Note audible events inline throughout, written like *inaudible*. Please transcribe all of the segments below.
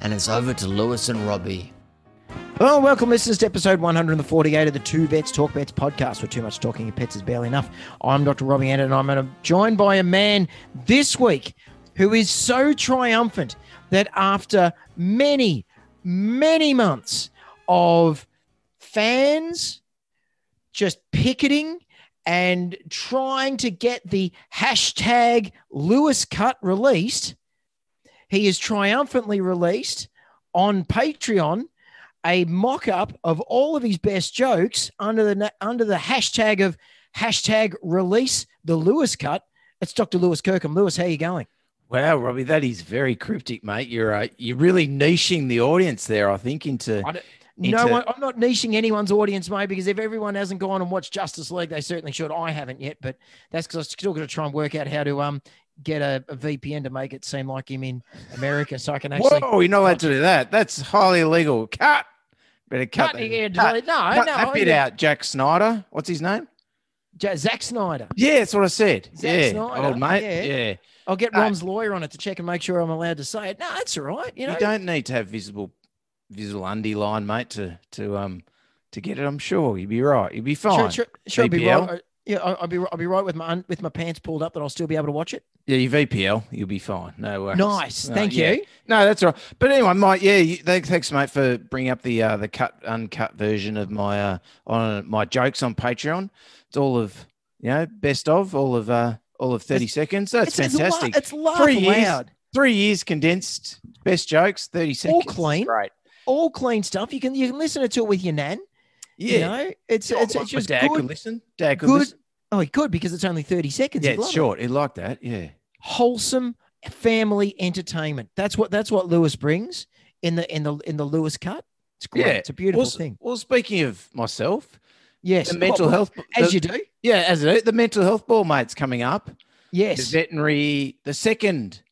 and it's over to Lewis and Robbie. Well, welcome, listeners, to episode 148 of the Two Vets Talk Pets podcast, where too much talking your pets is barely enough. I'm Dr. Robbie Anderton, and I'm joined by a man this week who is so triumphant that after many, many months of fans just picketing and trying to get the hashtag Lewis cut released, he has triumphantly released on Patreon a mock-up of all of his best jokes under the under the hashtag of hashtag release the Lewis cut. It's Dr. Lewis Kirkham. Lewis, how you going? Wow, Robbie, that is very cryptic, mate. You're uh, you're really niching the audience there, I think, into. I no, into... I'm not niching anyone's audience, mate, because if everyone hasn't gone and watched Justice League, they certainly should. I haven't yet, but that's because I'm still got to try and work out how to um get a, a, VPN to make it seem like I'm in America, so I can actually. Whoa, you're not allowed to do that. That's highly illegal. Cut. Better cut, cut, that. cut. No, cut no, that bit out. Jack Snyder. What's his name? Zack Snyder. Yeah, that's what I said. Zack yeah, Snyder. old mate. Yeah. yeah. I'll get Ron's lawyer on it to check and make sure I'm allowed to say it. No, that's all right. You know, you don't need to have visible, visible underline, mate, to to um to get it. I'm sure you'd be right. You'd be fine. Sure, sure, sure be right. Yeah, I'll be I'll be right with my with my pants pulled up that I'll still be able to watch it. Yeah, your VPL, you'll be fine. No worries. Nice, no, thank yeah. you. No, that's all right. But anyway, Mike, yeah, you, thanks, mate, for bringing up the uh, the cut uncut version of my uh on my jokes on Patreon. It's all of you know best of all of uh all of 30 it's, seconds. That's it's, fantastic. It's, la- it's three years, three years condensed, best jokes, 30 seconds. All clean. Great. All clean stuff. You can you can listen to it with your nan. Yeah. You know, it's it's, it's just dad good. could listen. Dad could good. listen. Oh, he could because it's only 30 seconds. Yeah, it's short. It. He liked that. Yeah. Wholesome family entertainment. That's what that's what Lewis brings in the in the in the Lewis cut. It's great. Yeah. It's a beautiful well, thing. Well, speaking of myself, yes, the mental health as the, you do. Yeah, as it, the mental health ball, mate's coming up. Yes. The veterinary, the second,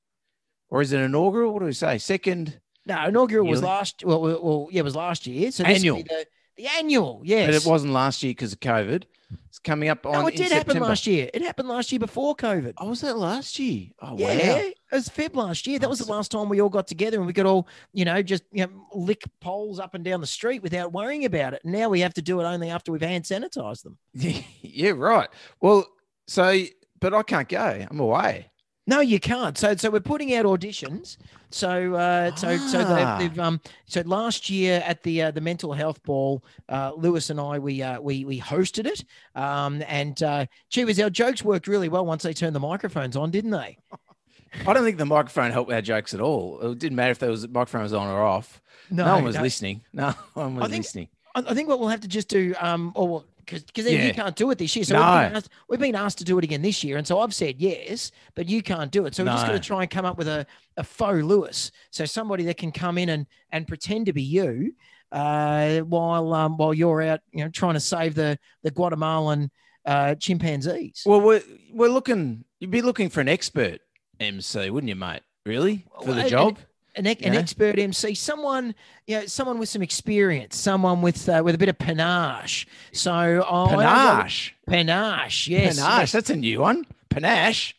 or is it inaugural? What do we say? Second. No, inaugural was last. Well, well, well, yeah, it was last year. So annual. The, the, annual, yes. But it wasn't last year because of COVID. It's coming up on. No, it did happen September. last year. It happened last year before COVID. Oh, was that last year? Oh, yeah, wow. it was Feb last year. That was the last time we all got together and we could all, you know, just you know, lick poles up and down the street without worrying about it. Now we have to do it only after we've hand sanitized them. *laughs* yeah, right. Well, so but I can't go. I'm away. No, you can't. So, so we're putting out auditions. So, uh, so, ah. so they've, they've, um, so last year at the uh, the mental health ball, uh, Lewis and I we uh, we we hosted it, um, and uh, gee whiz, our jokes worked really well once they turned the microphones on, didn't they? *laughs* I don't think the microphone helped our jokes at all. It didn't matter if there was microphone was on or off. No, no one was no. listening. *laughs* No one was I think, listening. I think what we'll have to just do, um, or because because yeah. you can't do it this year. So no. we've, been asked, we've, been asked, to do it again this year, and so I've said yes, but you can't do it. So we're just going to try and come up with a, a faux Lewis, so somebody that can come in and and pretend to be you, uh, while um, while you're out, you know, trying to save the the Guatemalan uh, chimpanzees. Well, we're we're looking. You'd be looking for an expert MC, wouldn't you, mate? Really for the job? An, an yeah. expert MC, someone you know, someone with some experience, someone with uh, with a bit of panache. So oh, panache, panache, yes, panache. Yes. That's a new one. Panache.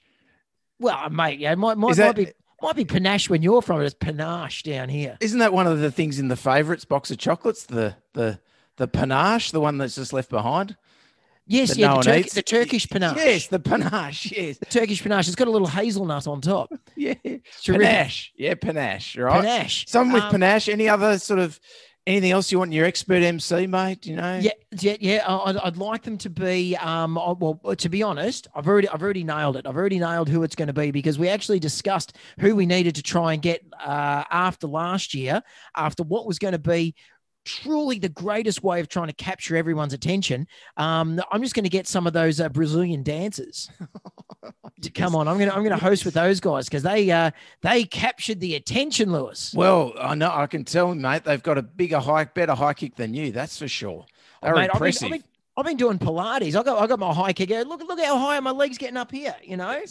Well, mate, yeah, might might, that, might be might be panache when you're from it. It's panache down here. Isn't that one of the things in the favourites box of chocolates? The the the panache, the one that's just left behind. Yes, yeah, no the, Tur- the, Turkish panache. Yes, the panache. Yes, the Turkish panache. It's got a little hazelnut on top. *laughs* yeah, panache. Yeah, panache. Right. Panache. Some with um, panache. Any other sort of anything else you want in your expert MC, mate? You know? Yeah, yeah, yeah. I'd, I'd like them to be. Um, well, to be honest, I've already, I've already nailed it. I've already nailed who it's going to be because we actually discussed who we needed to try and get uh, after last year, after what was going to be truly the greatest way of trying to capture everyone's attention. Um, I'm just going to get some of those uh, Brazilian dancers. *laughs* to come on. I'm gonna I'm gonna host with those guys because they uh they captured the attention, Lewis. Well, I know I can tell, mate. They've got a bigger high, better high kick than you. That's for sure. They're Mate, I've been. I've, been, I've been doing Pilates. I got I got my high kick. Look look how high my legs getting up here. You know,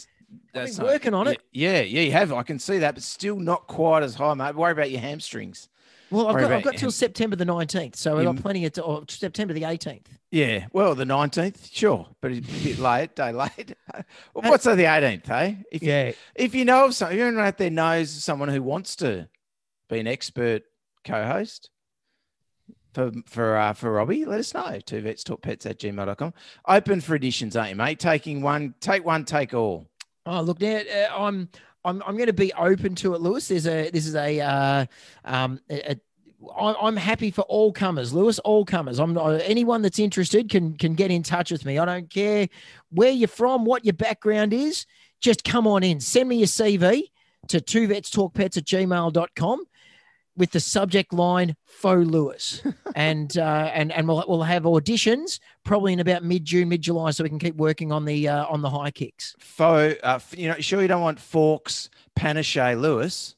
That's been working on it. Yeah, yeah, you have. I can see that, but still not quite as high, mate. Worry about your hamstrings. Well I've got I've got till. September the 19th, so I've got plenty of or September the 18th. Yeah, well, the nineteenth, sure, but it's a bit late, day late. *laughs* well, what's the eighteenth, hey? If you, Yeah, if you know of someone, if anyone out there knows someone who wants to be an expert co-host for for uh, for Robbie, let us know. Two vets talk pets at gmail.com. Open for additions, ain't you, mate? Taking one, take one, take all. Oh, look, now uh, I'm I'm I'm going to be open to it, Lewis. There's a this is a uh, um a, a, I'm happy for all comers, Lewis. All comers. I'm not, anyone that's interested can can get in touch with me. I don't care where you're from, what your background is. Just come on in. Send me your CV to two vets talk pets at gmail.com with the subject line faux Lewis. *laughs* and uh, and and we'll we'll have auditions probably in about mid June, mid July, so we can keep working on the uh, on the high kicks. Faux, uh, you know, sure you don't want Forks, Panache, Lewis.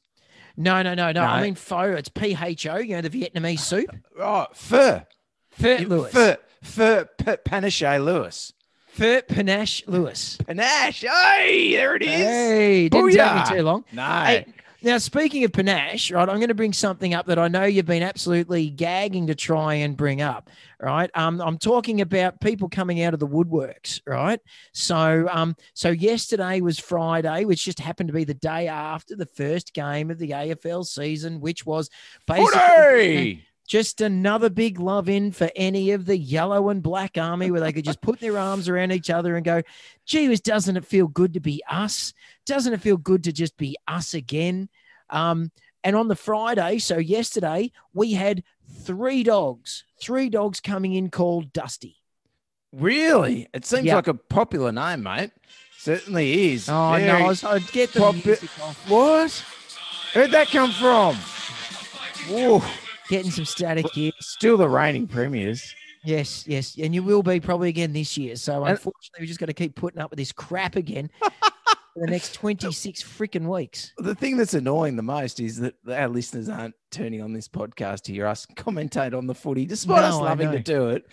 No, no, no, no. I mean pho. It's P H O. You know the Vietnamese soup. Oh, Fur, Pho Lewis. Fur, Fur, P- Panache, Lewis. Pho Panache Lewis. Panache, hey, there it is. Hey, didn't take me too long. No, Hey, now speaking of panache, right? I'm going to bring something up that I know you've been absolutely gagging to try and bring up, right? Um, I'm talking about people coming out of the woodworks, right? So, um, so yesterday was Friday, which just happened to be the day after the first game of the AFL season, which was basically footy. Just another big love in for any of the yellow and black army where they could just put their arms around each other and go, gee whiz, doesn't it feel good to be us? Doesn't it feel good to just be us again? Um, and on the Friday, so yesterday, we had three dogs, three dogs coming in called Dusty. Really? It seems Yeah. like a popular name, mate. Certainly is. Oh, Very- no, I was, I'd get the Pop- music off. What? Where'd that come from? Whoa. Getting some static here. Still the reigning premiers. Yes, yes. And you will be probably again this year. So And- unfortunately, we're just going to keep putting up with this crap again *laughs* for the next 26 freaking weeks. The thing that's annoying the most is that our listeners aren't turning on this podcast to hear us *laughs* commentate on the footy, despite us No, I loving to do it.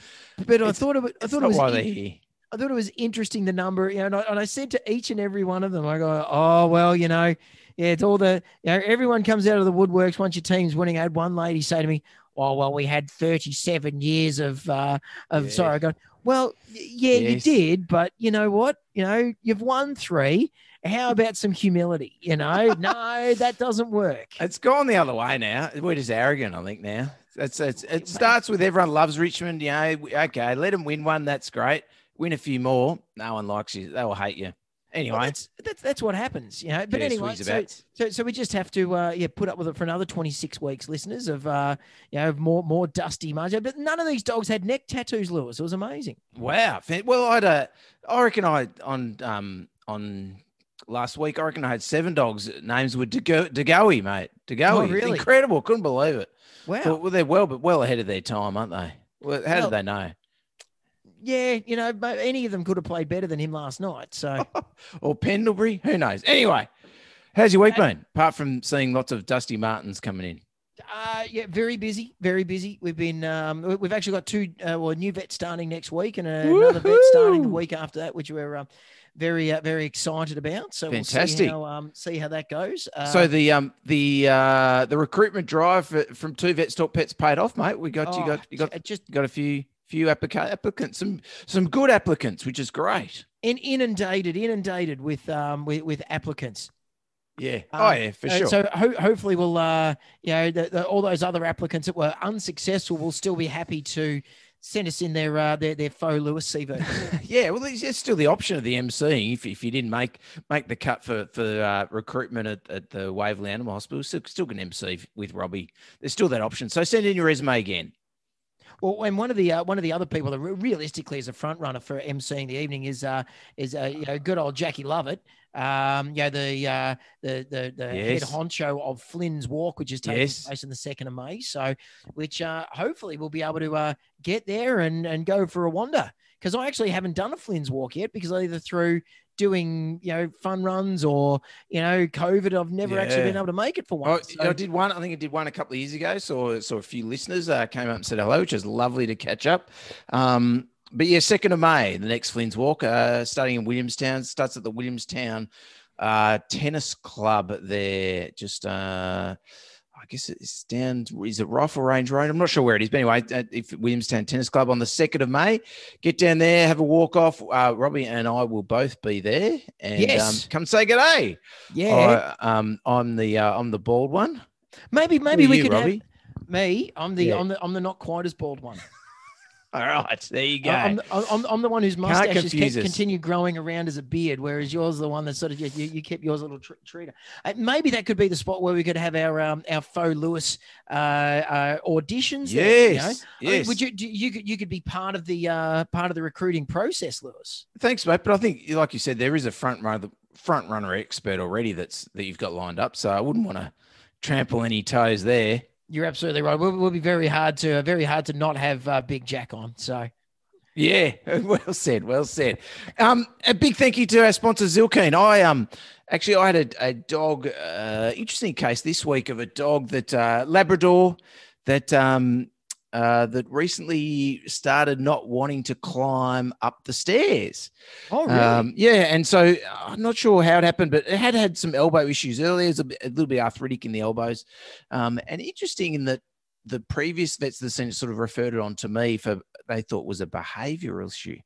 But I thought it, I thought it was why they're here. I thought it was interesting the number, you know, and I, and I said to each and every one of them, I go, oh well, you know, yeah, it's all the, you know, everyone comes out of the woodworks once your team's winning. I had one lady say to me, oh well, we had 37 years of, uh, of Yeah. sorry. I go, well, yeah, Yes. you did, but you know what, you know, you've won three. How about some humility? You know, *laughs* no, that doesn't work. It's gone the other way now. We're just arrogant, I think, now. It's, it's, it starts with everyone loves Richmond. You know, okay, let them win one. That's great. Win a few more. No one likes you. They will hate you. Well, Anyway, that's, that's that's what happens, you know. But anyway, so, so so we just have to uh, yeah put up with it for another twenty six weeks, listeners of uh you know more more dusty mojo. But none of these dogs had neck tattoos, Lewis. It was amazing. Wow. Well, I had a, I reckon I on um on last week. I reckon I had seven dogs. Names were Dego- De Goey, mate. De Goey. Oh, really? incredible. Couldn't believe it. Wow. Well, well, they're well, but well ahead of their time, aren't they? Well, how Well- did they know? Yeah, you know, any of them could have played better than him last night. So *laughs* Or Pendlebury? Who knows? Anyway, how's your week been? Apart from seeing lots of Dusty Martins coming in. uh yeah, very busy, very busy. We've been um we- we've actually got two uh, well a new vet starting next week and another vet starting the week after that, which we're um, very uh, very excited about. So we'll see Fantastic. how um see how that goes. Uh, so the um the uh the recruitment drive for, from two vets talk pets paid off, mate. We got you oh, got you got it just got a few few applica- applicants, some some good applicants, which is great. in, inundated, inundated with um with, with applicants. Yeah. Um, oh yeah, for Uh, sure. So ho- hopefully we'll uh you know the, the, all those other applicants that were unsuccessful will still be happy to send us in their uh their their faux Lewis CV. *laughs* yeah, well, there's there's still the option of the MC if, if you didn't make make the cut for for uh, recruitment at, at the Waverley Animal Hospital, still, still can MC with Robbie. There's still that option. So send in your resume again. Well, and one of the uh, one of the other people that re- realistically is a front runner for emceeing the evening is uh is uh, you know good old Jackie Lovett. Um, you know the uh, the the, the head honcho of Flynn's Walk, which is taking Yes. place on the second of May. So, which uh, hopefully we'll be able to uh, get there and and go for a wander because I actually haven't done a Flynn's walk yet because I either through doing you know fun runs or you know COVID, I've never actually been able to make it for Oh, once. I did one. I think I did one a couple of years ago. Saw saw a few listeners uh, came up and said hello, which is lovely to catch up. Um, but yeah, second of May, the next Flynn's Walk, uh, starting in Williamstown, starts at the Williamstown uh, Tennis Club there. Just uh, guess it's down. Is it Rifle Range Road? I'm not sure where it is, but anyway, at, if Williamstown Tennis Club on the second of May, get down there, have a walk off. Uh, Robbie and I will both be there, and Yes. um, come say good day. yeah, um, I'm the uh, I'm the bald one. maybe maybe we you, could Robbie? have me. I'm the Yeah. I'm the I'm the not quite as bald one. *laughs* All right, there you go. I'm, I'm, I'm, the one whose mustaches confuse continue growing around as a beard, whereas yours is the one that sort of you, you, kept yours a little tr- treater. Uh, maybe that could be the spot where we could have our um, our faux Lewis uh, uh, auditions. there, you know? yes, I mean, yes. would you do- you could you could be part of the uh, part of the recruiting process, Lewis? Thanks, mate. But I think, like you said, there is a front runner, front runner expert already that's that you've got lined up. So I wouldn't want to trample any toes there. You're absolutely right. Will will be very hard to very hard to not have uh, Big Jack on. So Yeah, *laughs* well said, well said. Um, a big thank you to our sponsor Zylkène. I um actually I had a, a dog uh, interesting case this week of a dog that uh, Labrador that um uh, that recently started not wanting to climb up the stairs. oh Um, yeah, and so I'm not sure how it happened, but it had had some elbow issues earlier. It was a, bit, a little bit arthritic in the elbows, um, and interesting in that the previous vets that seen sort of referred it on to me for they thought was a behavioural issue,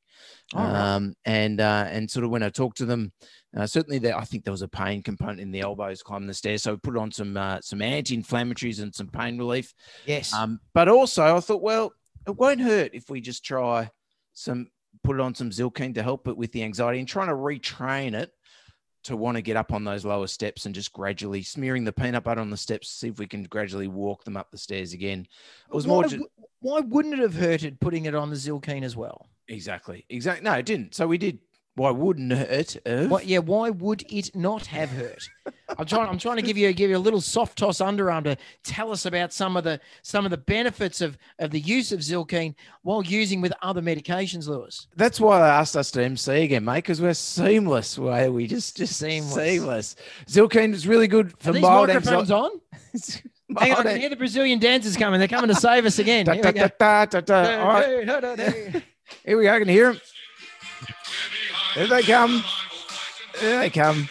right. um, and uh, and sort of when I talked to them, uh, certainly there I think there was a pain component in the elbows climbing the stairs, so I put on some uh, some anti-inflammatories and some pain relief. yes. Um, but also, I thought, well, it won't hurt if we just try some, put on some Zylkène to help it with the anxiety and trying to retrain it to want to get up on those lower steps and just gradually smearing the peanut butter on the steps, see if we can gradually walk them up the stairs again. It was more why, ju- w- why wouldn't it have hurted putting it on the Zylkène as well? exactly, exactly. No, it didn't. So we did. Why wouldn't it? have? What, yeah, why would it not have hurt? I'm trying. I'm trying to give you give you a little soft toss underarm to tell us about some of the some of the benefits of of the use of Zylkène while using with other medications, Lewis. That's why they asked us to MC again, mate, because we're seamless. Way we just just Seamless. seamless. Zylkène is really good for Are these mild microphones anxiety. on? *laughs* Hang on, I can hear the Brazilian dancers coming. They're coming to save us again. Here we go. Here we go. I can hear them. There they come. There they come.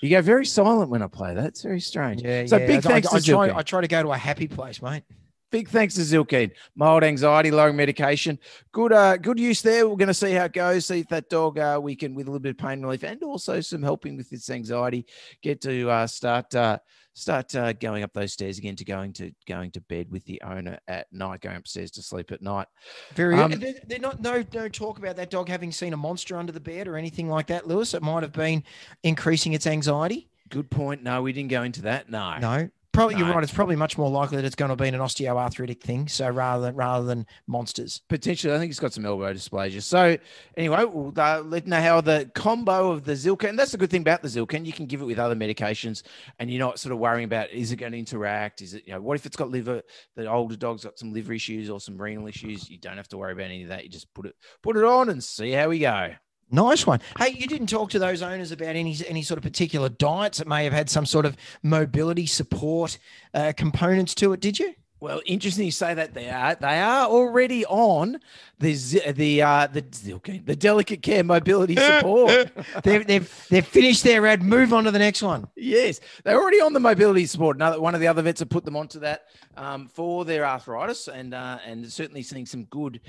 You go very silent when I play that. It's very strange. Yeah, So yeah. big I, thanks I, I to try. I try to go to a happy place, mate. Big thanks to Zylkène. Mild anxiety, lowering medication. Good, uh, good use there. We're going to see how it goes. See if that dog uh, we can with a little bit of pain relief and also some helping with its anxiety. Get to uh, start uh, start uh, going up those stairs again to going to going to bed with the owner at night, going upstairs to sleep at night. Very. Um, there, there not no no talk about that dog having seen a monster under the bed or anything like that, Lewis. It might have been increasing its anxiety. Good point. No, we didn't go into that. No. No, probably you're right. It's probably much more likely that it's going to be an osteoarthritic thing. So rather than rather than monsters. Potentially, I think he's got some elbow dysplasia. So, anyway, we'll uh, let know how the combo of the Zylkène. That's the good thing about the Zylkène. You can give it with other medications, and you're not sort of worrying about is it going to interact? Is it you know what if it's got liver? The older dog's got some liver issues or some renal issues. You don't have to worry about any of that. You just put it put it on and see how we go. Nice one. Hey, you didn't talk to those owners about any any sort of particular diets that may have had some sort of mobility support uh, components to it, did you? Well, interesting you say that they are they are already on the the uh, the Zylkène, the delicate care mobility *laughs* support. they've, they've they've finished their ad. Move on to the next one. Yes, they're already on the mobility support. Another one of the other vets have put them onto that um, for their arthritis, and uh, and certainly seeing some good,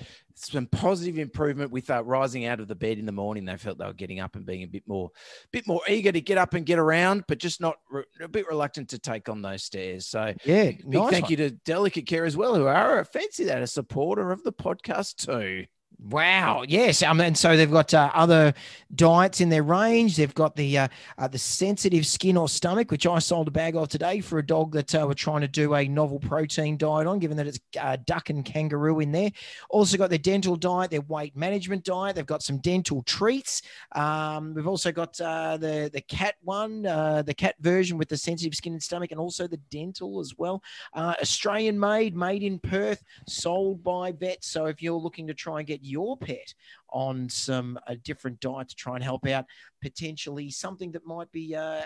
some positive improvement with uh, rising out of the bed in the morning. They felt they were getting up and being a bit more, bit more eager to get up and get around, but just not re- a bit reluctant to take on those stairs. So Yeah, big thank you to Delicate Care as well, who are a fancy that a supporter of the podcast too. Wow. Yes. Um, and so they've got uh, other diets in their range. They've got the uh, uh, the sensitive skin or stomach, which I sold a bag of today for a dog that uh, we're trying to do a novel protein diet on, given that it's uh, duck and kangaroo in there. Also got their dental diet, their weight management diet. They've got some dental treats. Um, we've also got uh, the the cat one, the cat version with the sensitive skin and stomach, and also the dental as well. Australian made, made in Perth, sold by vets. So if you're looking to try and get your pet on some a different diet to try and help out potentially something that might be uh,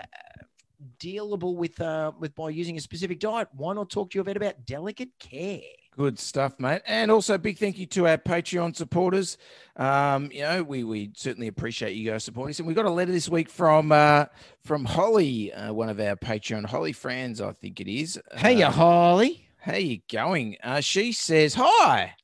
dealable with uh, with by using a specific diet. Why not talk to your vet about delicate care? Good stuff, mate. And also, big thank you to our Patreon supporters. Um, you know, we we certainly appreciate you guys supporting us. And we got a letter this week from uh, from Holly, uh, one of our Patreon Holly friends, I think it is. Hey, Uh, Holly. How you going? Uh, she says, Hi.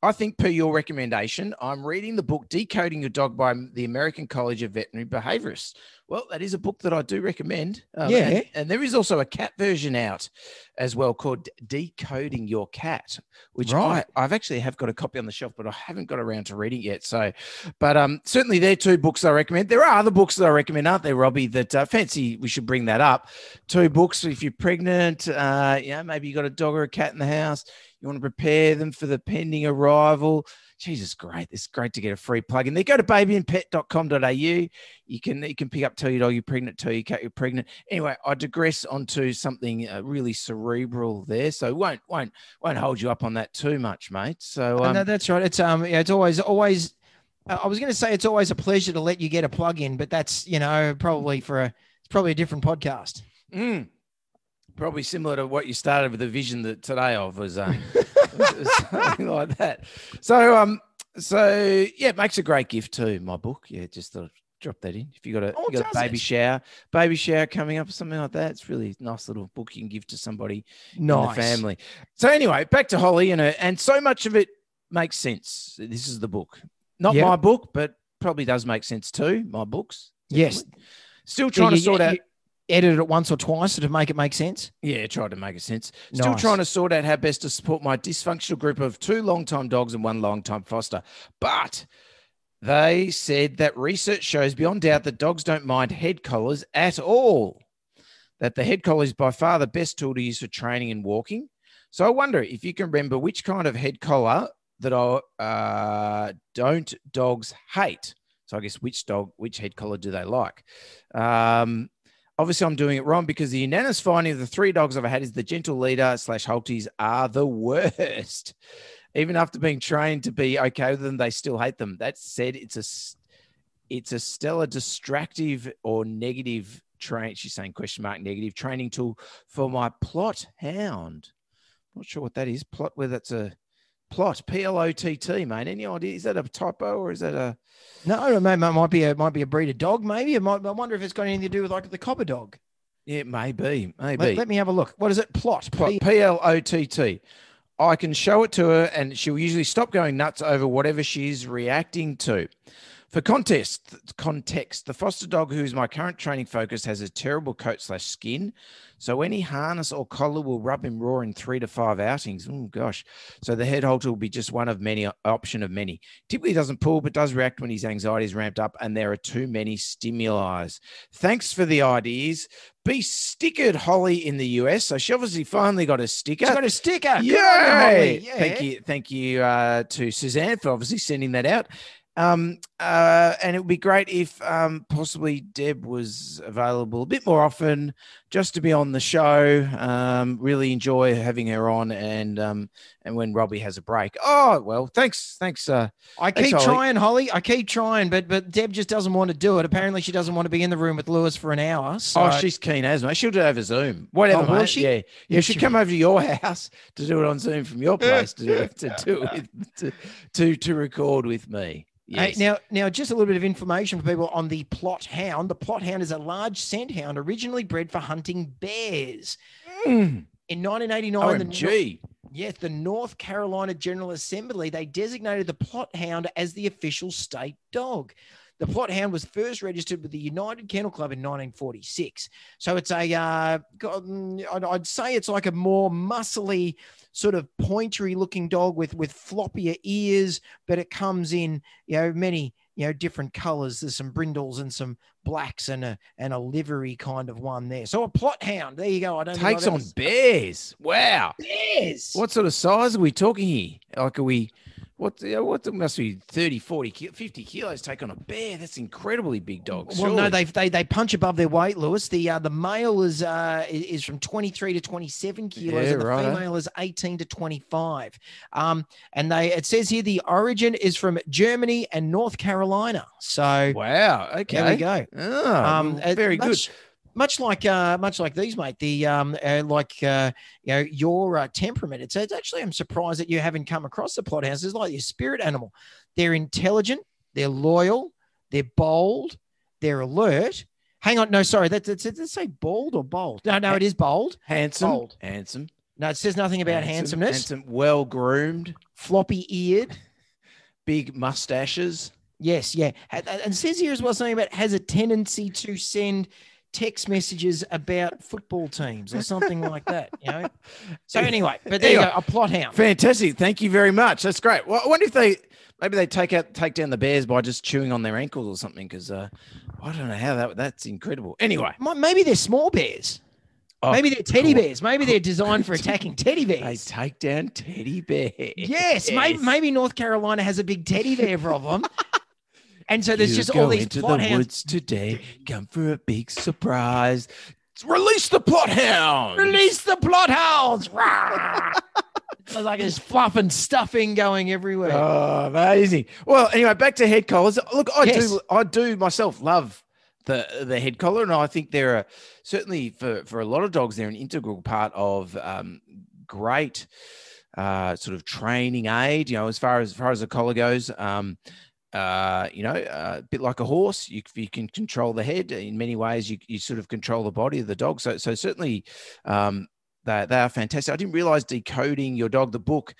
I think, per your recommendation, I'm reading the book Decoding Your Dog by the American College of Veterinary Behaviorists. Well, that is a book that I do recommend. Um, Yeah. And, and there is also a cat version out as well called Decoding Your Cat, which Right. I, I've actually have got a copy on the shelf, but I haven't got around to reading yet. So, but um, certainly there are two books I recommend. There are other books that I recommend, aren't there, Robbie? That uh, fancy we should bring that up. Two books if you're pregnant, uh, you know, maybe you got a dog or a cat in the house you want to prepare them for the pending arrival. Jesus, great. It's great to get a free plug in there. Go to babyandpet.com.au. You can you can pick up tell your dog you're pregnant, tell your cat you're pregnant. Anyway, I digress onto something uh, really cerebral there. So won't won't won't hold you up on that too much, mate. So Uh, um, no, that's right. It's um, yeah, it's always always. uh, I was going to say it's always a pleasure to let you get a plug in, but that's you know probably for a it's probably a different podcast. Mm. Probably similar to what you started with the vision that today of was, um, was *laughs* something like that. So, um, so yeah, it makes a great gift too. My book, yeah, just thought drop that in. If you got a, Oh, you got a baby it? shower, baby shower coming up or something like that, it's really nice little book you can give to somebody Nice. in the family. So anyway, back to Holly, and and so much of it makes sense. This is the book, not Yeah. my book, but probably does make sense too. My books, Yes. Still trying You- to sort you- out. you Edit it once or twice to make it make sense. Yeah, tried to make it sense. Still Nice. trying to sort out how best to support my dysfunctional group of two long-time dogs and one long-time foster. But they said that research shows beyond doubt that dogs don't mind head collars at all. That the head collar is by far the best tool to use for training and walking. So I wonder if you can remember which kind of head collar that are, uh, don't dogs hate. So I guess which dog, which head collar do they like? Um, obviously I'm doing it wrong because the unanimous finding of the three dogs I've had is the gentle leader slash Haltis are the worst. *laughs* Even after being trained to be okay with them, they still hate them. That said, it's a it's a stellar distractive or negative train. She's saying question mark negative training tool for my Plott hound. Not sure what that is. Plott whether that's a plot P L O T T, mate. Any idea? Is that a typo or is that a No, it might, might be a might be a breed of dog. Maybe it might. I wonder if it's got anything to do with like the copper dog. yeah, maybe, maybe. Let, let me have a look. What is it? Plott. Plott, P- P L O T T. I can show it to her and she'll usually stop going nuts over whatever she's reacting to. For context, context, the foster dog who is my current training focus has a terrible coat slash skin. So any harness or collar will rub him raw in three to five outings. Oh gosh. So the head halter will be just one of many option of many. Typically doesn't pull, but does react when his anxiety is ramped up and there are too many stimuli. Thanks for the ideas. Be stickered Holly in the US. So she obviously finally got a sticker. She's got a sticker. Good on you, Yeah. Holly. Yeah. Thank you. Thank you uh, to Suzanne for obviously sending that out. Um, uh, and it would be great if um, possibly Deb was available a bit more often just to be on the show. Um, really enjoy having her on and um, and when Robbie has a break. Oh, well, thanks. Thanks. Uh, I Thanks, keep Holly. trying, Holly. I keep trying, but but Deb just doesn't want to do it. Apparently, she doesn't want to be in the room with Lewis for an hour. So oh, she's keen as mate. She'll do it over Zoom. Whatever, Oh, will mate. she? Yeah. Yeah, she'll She- come over to your house to do it on Zoom from your place to do it, *laughs* to do it to, to to record with me. Hey, now, now, just a little bit of information for people on the Plott hound. The Plott hound is a large scent hound originally bred for hunting bears. Mm. In 1989, the yes, the North Carolina General Assembly they designated the Plott hound as the official state dog. The Plott Hound was first registered with the United Kennel Club in 1946. So it's a, uh, mm, I'd, I'd say it's like a more muscly, sort of pointery looking dog with with floppier ears, but it comes in you know many you know different colors. There's some brindles and some blacks and a and a livery kind of one there. So a Plott Hound. There you go. I don't Takes on bears. Wow. bears. What sort of size are we talking here? Like, are we, what, you know, what must be 30, 40, 50 kilos take on a bear? That's incredibly big dogs. Well, no, they they they punch above their weight, Lewis. The uh, the male is uh is from 23 to 27 kilos, Yeah, and the righto. female is 18 to 25. Um, and they it says here the origin is from Germany and North Carolina. So Wow. Okay. there we go. Ah, Um, very good. Much, like uh, much like these, mate. The um, uh, like uh, you know your uh, temperament. It's, it's actually I'm surprised that you haven't come across the plot houses like your spirit animal. They're intelligent. They're loyal. They're bold. They're alert. Hang on, no, sorry. That, did it say bold or bold? No, no, it is bold. Handsome. Bold. Handsome. No, it says nothing about handsome, handsomeness. Handsome. Well groomed. Floppy eared. Big mustaches. Yes, yeah. And and says here as well something about has a tendency to send text messages about football teams or something like that, you know. *laughs* So anyway, but there you go, a Plott hound. Fantastic. Thank you very much. That's great. Well, I wonder if they maybe they take out take down the bears by just chewing on their ankles or something. Because uh, I don't know how that that's incredible. Anyway, Maybe they're small bears. Oh, Maybe they're teddy cool. bears. Maybe they're designed for *laughs* attacking teddy bears. they take down teddy bears. Yes, maybe maybe North Carolina has a big teddy bear problem. *laughs* And so there's You just all these into plot the hounds. woods today. Come for a big surprise. Release the Plott hounds. Release the Plott hounds! *laughs* It's like there's fluff and stuffing going everywhere. Oh, amazing. Well, anyway, back to head collars. Look, I Yes. do, I do myself love the the head collar, and I think they're a, certainly for for a lot of dogs, they're an integral part of um, great uh, sort of training aid. You know, as far as, as far as the collar goes. Um, uh, you know, uh, a bit like a horse, you, you can control the head in many ways. You, you sort of control the body of the dog. So, so certainly, um, they, they are fantastic. I didn't realize decoding your dog, the book,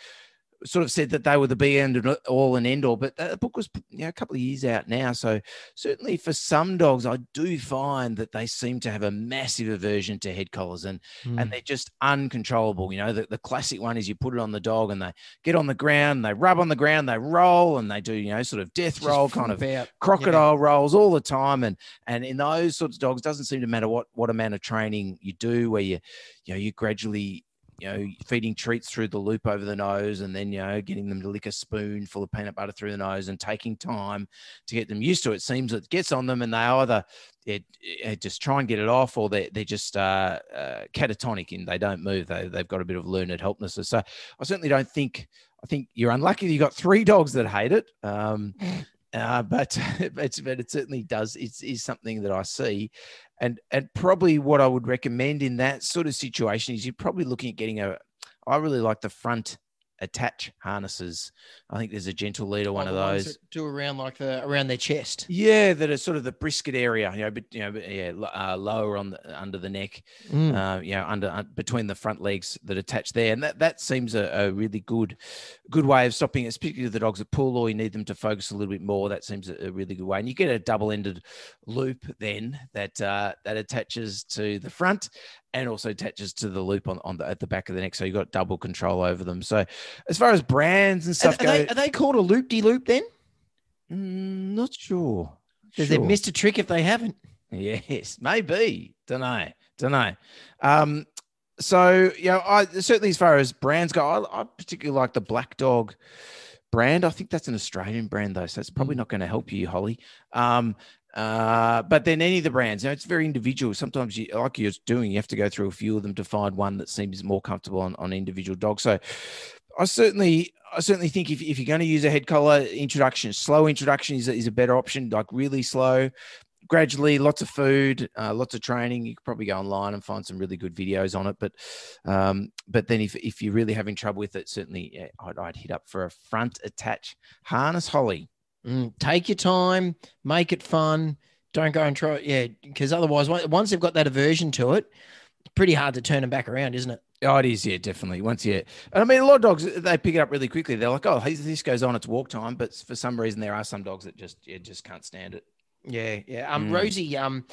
sort of said that they were the be end and all and end all, but the book was you know, a couple of years out now. So certainly for some dogs, I do find that they seem to have a massive aversion to head collars and Hmm. and they're just uncontrollable. You know, the, the classic one is you put it on the dog and they get on the ground, they rub on the ground, they roll and they do, you know, sort of death Just roll kind of out. crocodile rolls all the time and and in those sorts of dogs doesn't seem to matter what what amount of training you do where you you know you gradually you know feeding treats through the loop over the nose and then you know getting them to lick a spoon full of peanut butter through the nose and taking time to get them used to it, seems it gets on them and they either it, it just try and get it off or they, they're just uh, uh, catatonic and they don't move. They, they've got a bit of learned helplessness so i certainly don't think i think you're unlucky that you got three dogs that hate it. Um, *laughs* uh, but *laughs* it's but it certainly does. It's is something that I see, and and probably what I would recommend in that sort of situation is you're probably looking at getting a. I really like the front attach harnesses. I think there's a gentle leader one of those. do around like the around their chest. Yeah, that are sort of the brisket area, you know, but you know, but yeah, uh, lower on the under the neck, Mm. uh, you know, under uh, between the front legs that attach there, and that that seems a, a really good, good way of stopping it, particularly the dogs that pull or you need them to focus a little bit more. That seems a, a really good way, and you get a double-ended loop then that uh, that attaches to the front and also attaches to the loop on, on the at the back of the neck, so you've got double control over them. So, as far as brands and stuff are go, they, are they called a loop de loop then? Mm, not sure. Because they've missed a trick if they haven't. Yes, maybe. Don't know. Don't know. Um, so you know, I certainly as far as brands go, I, I particularly like the Black Dog brand. I think that's an Australian brand though, so it's probably Mm. not going to help you, Holly. Um, uh, but then any of the brands, you know, it's very individual. Sometimes you like you're doing, you have to go through a few of them to find one that seems more comfortable on, on individual dogs. So I certainly I certainly think if, if you're going to use a head collar introduction, slow introduction is, a- is a better option, like really slow, gradually, lots of food, uh, lots of training. You could probably go online and find some really good videos on it. But um, but then if, if you're really having trouble with it, certainly yeah, I'd, I'd hit up for a front attach harness holly. Mm, take your time, make it fun. Don't go and try. Yeah, because otherwise, once they've got that aversion to it, it's pretty hard to turn them back around, isn't it? Oh, it is, yeah, definitely. Once you, and I mean, a lot of dogs they pick it up really quickly. They're like, "Oh, this this goes on, it's walk time." But for some reason, there are some dogs that just just can't stand it. Yeah, yeah. Um, Mm. Rosie, um,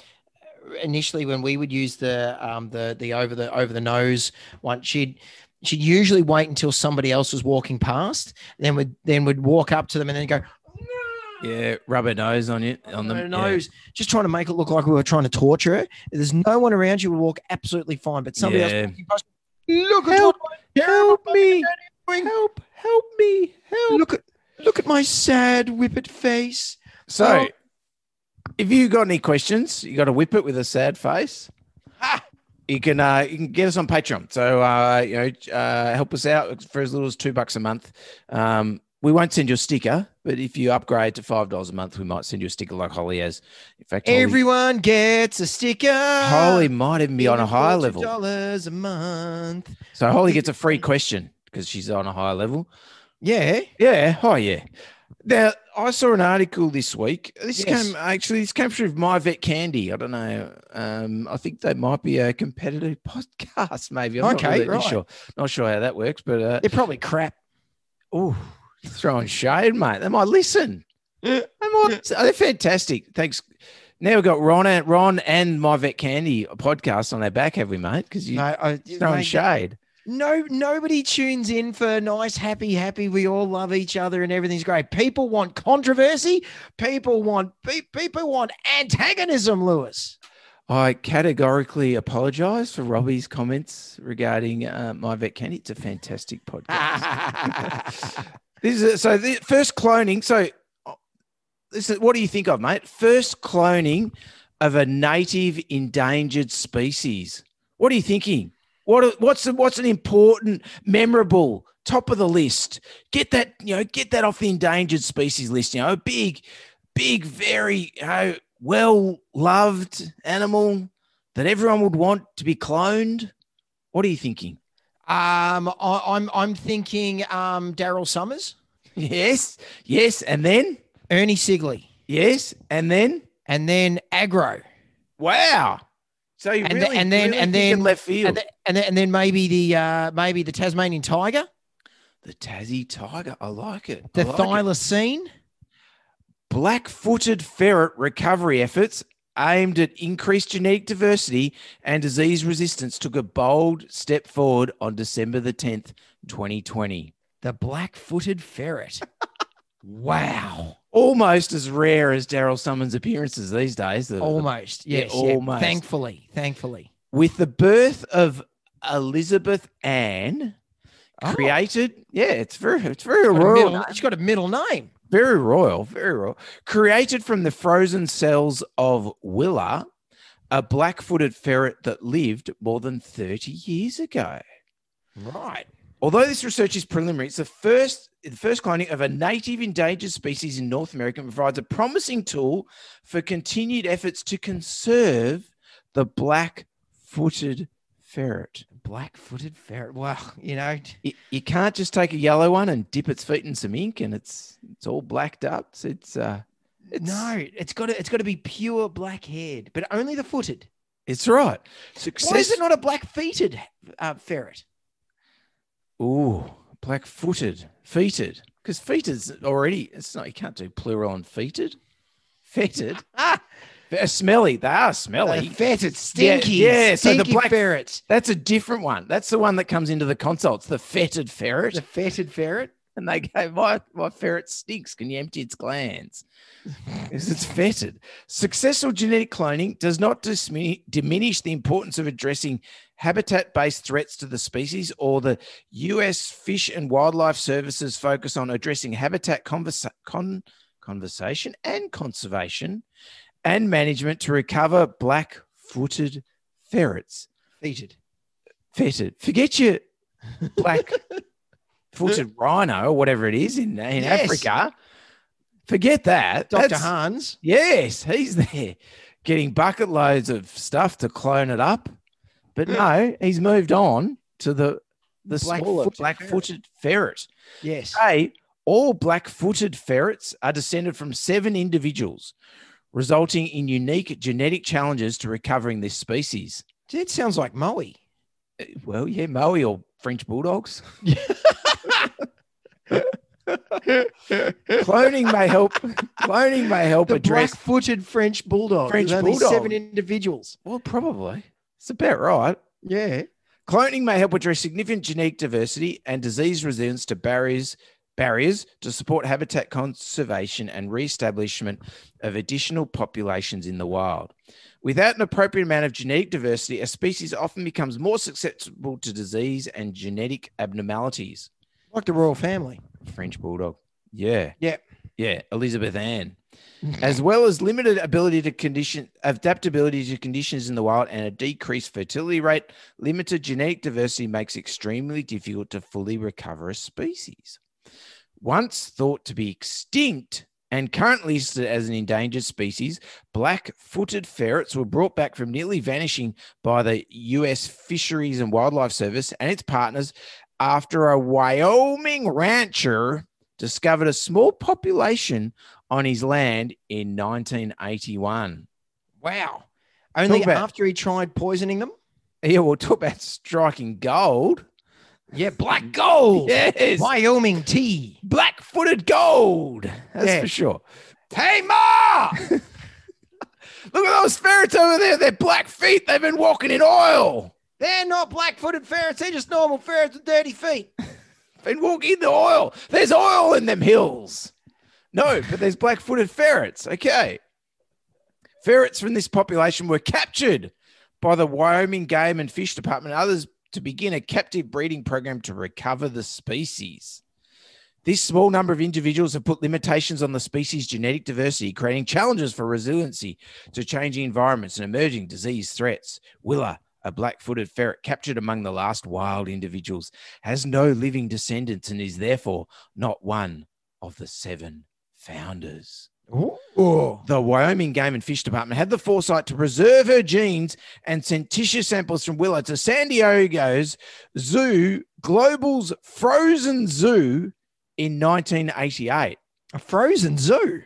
initially when we would use the um the the over the over the nose one, she'd she'd usually wait until somebody else was walking past, then would then would walk up to them and then go Yeah, rub her nose on you on the nose, just trying to make it look like we were trying to torture her. There's no one around, You would walk absolutely fine. But somebody Yeah. else look at Help, help me, help, help me, help. Look at look at my sad whippet face. So, if you got any questions, you got to whip it with a sad face. You can uh, you can get us on Patreon. So uh, you know, uh, help us out for as little as two bucks a month. Um, we won't send you a sticker, but if you upgrade to five dollars a month, we might send you a sticker like Holly has. In fact, Holly, Everyone gets a sticker. Holly might even be on a higher level. Dollars a month. So Holly gets a free question because she's on a higher level. Yeah. Yeah. Oh, yeah. Now, I saw an article this week. This Yes. came actually. This came through My Vet Candy. I don't know. Um, I think they might be a competitive *laughs* podcast. Maybe. I'm Okay, not really right. sure. Not sure how that works, but uh, They're probably crap. oh, throwing shade, mate. *laughs* They might listen. They might. They're fantastic. Thanks. Now we've got Ron and Ron and My Vet Candy podcast on their back, have we, mate? Because you No, I, throwing mate, shade. no, nobody tunes in for nice, happy, happy. We all love each other and everything's great. People want controversy. People want people want antagonism. Lewis. I categorically apologise for Robbie's comments regarding uh, My Vet Candy. It's a fantastic podcast. *laughs* This is so the first cloning. So this is what do you think of, mate? First cloning of a native endangered species. What are you thinking? What what's what's an important, memorable, top of the list? Get that you know, get that off the endangered species list. You know, big, big, very you know, well loved animal that everyone would want to be cloned. What are you thinking? Um, I, I'm I'm thinking um Daryl Somers, Yes, yes, and then Ernie Sigley, yes, and then and then Agro, wow. So you And really, and then- really and then- left field. and then, and then and then maybe the uh maybe the Tasmanian Tiger, the Tassie tiger, I like it. The like thylacine. Black-footed ferret recovery efforts aimed at increased genetic diversity and disease resistance took a bold step forward on December the 10th, 2020. The black-footed ferret. *laughs* wow. Almost as rare as Daryl Somers' appearances these days. The- the Almost. Yeah, Yes. yeah. almost. Thankfully. Thankfully. with the birth of Elizabeth Ann, Oh. created. Yeah, it's very, it's very a royal. middle- it's got a middle name. Very royal, very royal. Created from the frozen cells of Willa, a black-footed ferret that lived more than 30 years ago. Right. Although this research is preliminary, it's the first the first cloning of a native endangered species in North America and provides a promising tool for continued efforts to conserve the black-footed ferret. Black-footed ferret. Well, you know, You, you can't just take a yellow one and dip its feet in some ink and it's it's all blacked up. It's, it's uh it's, no, it's got to it's got to be pure black-haired, but only the footed. It's right. Why is it not a black-feeted uh, ferret? Ooh, black footed, feeted. Because feeted's already, it's not, you can't do plural on feeted. Fetid. *laughs* They're smelly. They are uh, smelly. fetid, stinky, yeah, so the black- ferrets. That's a different one. That's the one that comes into the consults, the fetid ferret. The fetid ferret. And they go, my, my ferret stinks. Can you empty its glands? *laughs* Because it's fetid. Successful genetic cloning does not dismi- diminish the importance of addressing habitat based threats to the species or the US Fish and Wildlife Services focus on addressing habitat conversa- con- conversation and conservation and management to recover black footed ferrets. Fetid. Fetid. Forget your *laughs* black footed rhino or whatever it is in, in Yes. Africa. Forget that. Dr. That's- Hans. Yes, he's *laughs* there getting bucket loads of stuff to clone it up. But no, he's moved on to the the smaller Black-footed black-footed ferret. Yes. Hey, all black-footed ferrets are descended from seven individuals, resulting in unique genetic challenges to recovering this species. It sounds like Moe. Uh, well, yeah, Moe or French bulldogs. *laughs* Cloning may help. Cloning may help The address. black-footed French bulldog. French There's only bulldog. seven individuals. Well, probably. It's about right. Yeah. Cloning may help address significant genetic diversity and disease resilience to barriers barriers to support habitat conservation and re-establishment of additional populations in the wild. Without an appropriate amount of genetic diversity, a species often becomes more susceptible to disease and genetic abnormalities. Like the royal family. French bulldog. Yeah. Yeah. Yeah. Elizabeth Ann. As well as limited ability to condition adaptability to conditions in the wild and a decreased fertility rate, limited genetic diversity makes it extremely difficult to fully recover a species. Once thought to be extinct and currently listed as an endangered species, black footed ferrets were brought back from nearly vanishing by the US Fisheries and Wildlife Service and its partners after a Wyoming rancher discovered a small population on his land in 1981. Wow. Only about- after he tried poisoning them? Yeah, we'll talk about striking gold. Yeah, black gold. Yes, Wyoming tea. black footed gold. That's Yeah. for sure. Hey, Ma! *laughs* Look at those ferrets over there. They're black feet. They've been walking in oil. They're not black-footed ferrets. They're just normal ferrets with dirty feet. *laughs* Been walking in the oil. There's oil in them hills. No, but there's black footed ferrets. Okay. Ferrets from this population were captured by the Wyoming Game and Fish Department and others to begin a captive breeding program to recover the species. This small number of individuals have put limitations on the species' genetic diversity, creating challenges for resiliency to changing environments and emerging disease threats. Willa, a black footed ferret captured among the last wild individuals, has no living descendants and is therefore not one of the seven founders. Ooh. The Wyoming Game and Fish Department had the foresight to preserve her genes and sent tissue samples from Willa to San Diego's Zoo, Global's Frozen Zoo in 1988. A frozen zoo.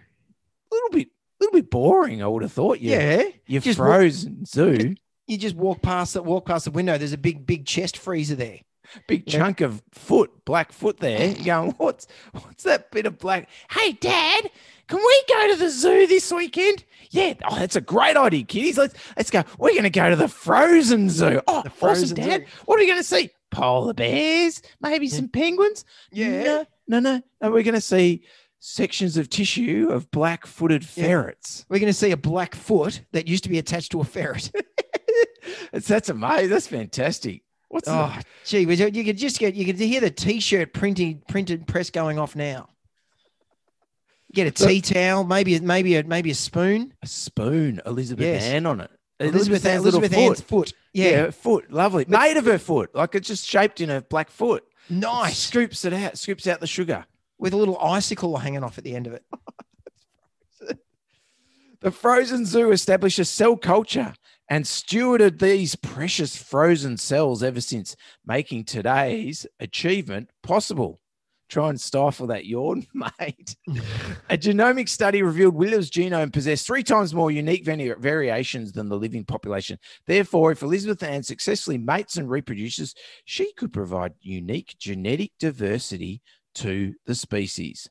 A little bit, little bit boring, I would have thought. You, Yeah. your Just walk- frozen zoo, You just walk past the walk past the window. There's a big, big chest freezer there. Big Yeah. chunk of foot, black foot there. You're going, what's what's that bit of black? Hey, Dad, can we go to the zoo this weekend? Yeah, oh, that's a great idea, kiddies. Let's let's go. We're going to go to the Frozen Zoo. Oh, The awesome, Frozen Dad. Zoo. What are we going to see? Polar bears, maybe some penguins. Yeah. no, no, no. no we're going to see sections of tissue of black-footed Yeah. ferrets. We're going to see a black foot that used to be attached to a ferret. *laughs* That's that's amazing. That's fantastic. What's oh, the- oh, gee, you could just get you could hear the t-shirt printing printed press going off now. Get a tea towel, maybe a- maybe a maybe a spoon. a spoon, Elizabeth Yes. Ann on it. Elizabeth, Ann's little Elizabeth foot. Ann's foot. Yeah. Yeah, foot, lovely, made of her foot, like it's just shaped in a black foot. nice. Scoops it out, scoops out the sugar. With a little icicle hanging off at the end of it. *laughs* The Frozen Zoo established a cell culture and stewarded these precious frozen cells ever since, making today's achievement possible. Try and stifle that yawn, *laughs* mate. a genomic study revealed Willa's genome possessed three times more unique vari- variations than the living population. Therefore, if Elizabeth Ann successfully mates and reproduces, she could provide unique genetic diversity to the species.